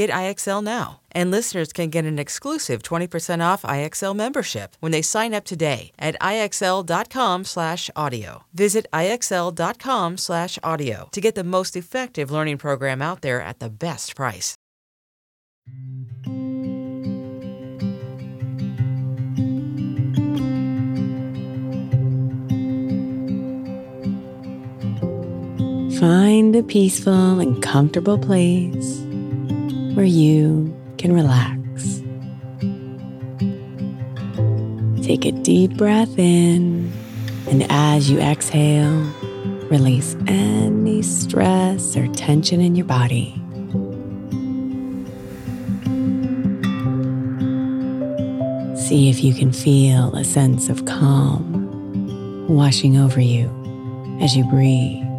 Get IXL now. And listeners can get an exclusive 20% off IXL membership when they sign up today at IXL.com/audio. Visit IXL.com/audio to get the most effective learning program out there at the best price. Find a peaceful and comfortable place where you can relax. Take a deep breath in, and as you exhale, release any stress or tension in your body. See if you can feel a sense of calm washing over you as you breathe.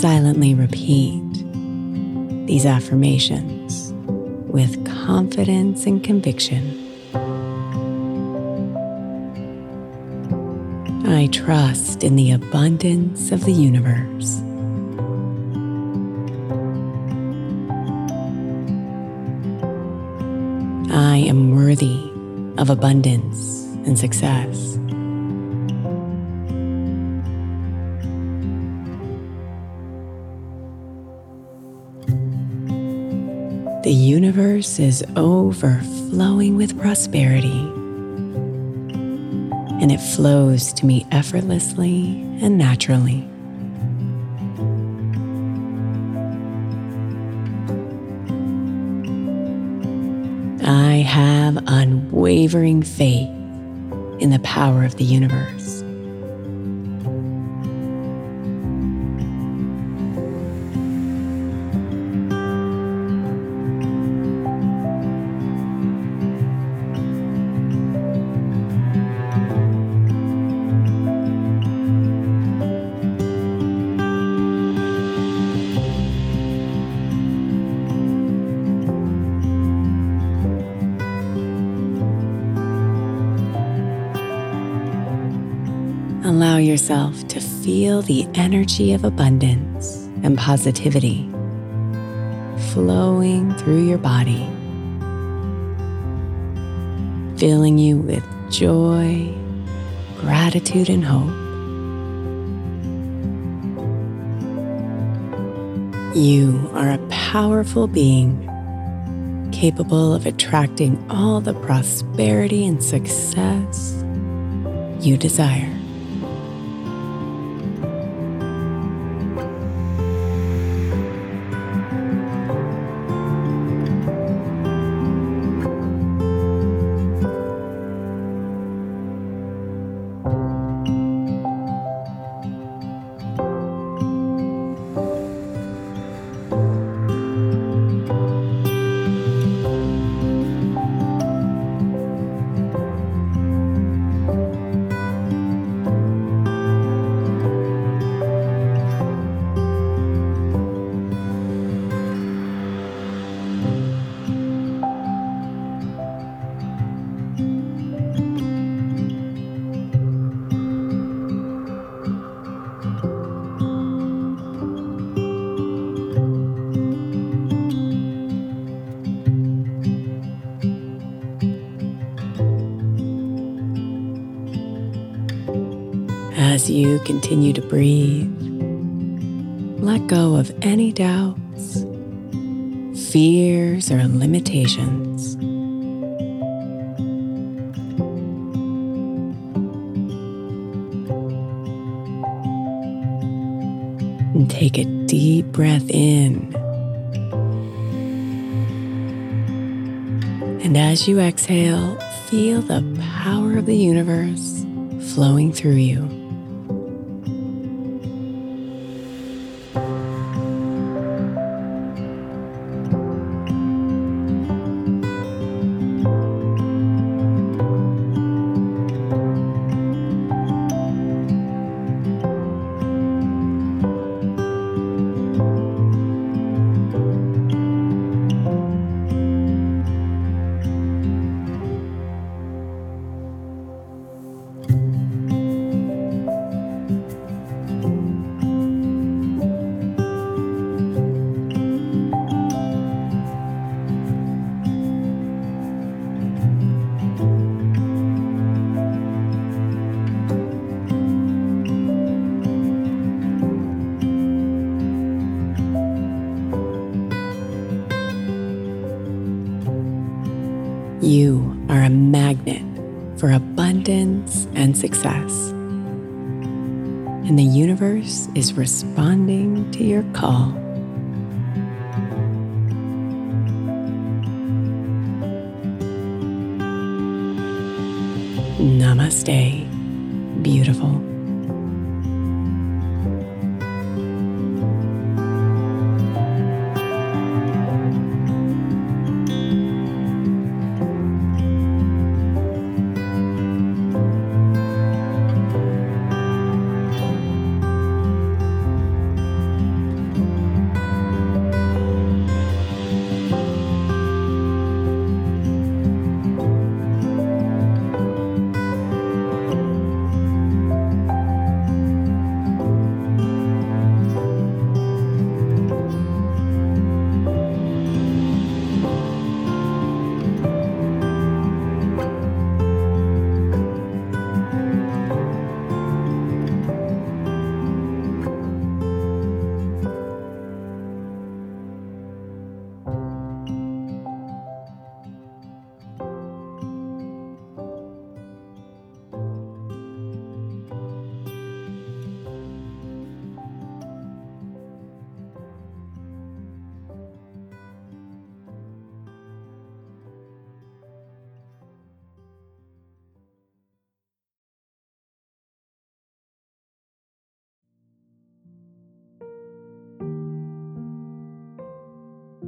Silently repeat these affirmations with confidence and conviction. I trust in the abundance of the universe. I am worthy of abundance and success. The universe is overflowing with prosperity, and it flows to me effortlessly and naturally. I have unwavering faith in the power of the universe. Allow yourself to feel the energy of abundance and positivity flowing through your body, filling you with joy, gratitude, and hope. You are a powerful being capable of attracting all the prosperity and success you desire. As you continue to breathe, let go of any doubts, fears, or limitations. And take a deep breath in. And as you exhale, feel the power of the universe flowing through you. For abundance and success. And the universe is responding to your call. Namaste, beautiful.